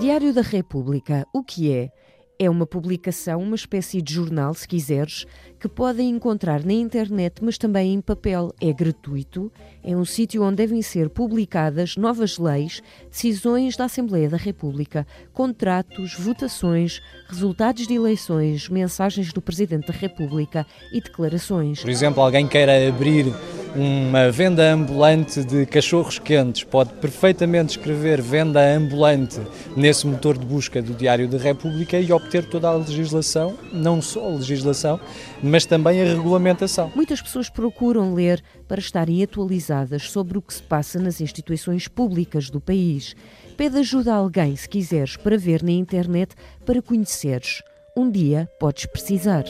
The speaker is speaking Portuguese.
Diário da República, o que é? É uma publicação, uma espécie de jornal, se quiseres, que podem encontrar na internet, mas também em papel. É gratuito, é um sítio onde devem ser publicadas novas leis, decisões da Assembleia da República, contratos, votações, resultados de eleições, mensagens do Presidente da República e declarações. Por exemplo, alguém queira abrir uma venda ambulante de cachorros quentes, pode perfeitamente escrever venda ambulante nesse motor de busca do Diário da República e obter toda a legislação, não só a legislação, mas também a regulamentação. Muitas pessoas procuram ler para estarem atualizadas sobre o que se passa nas instituições públicas do país. Pede ajuda a alguém, se quiseres, para ver na internet, para conheceres. Um dia podes precisar.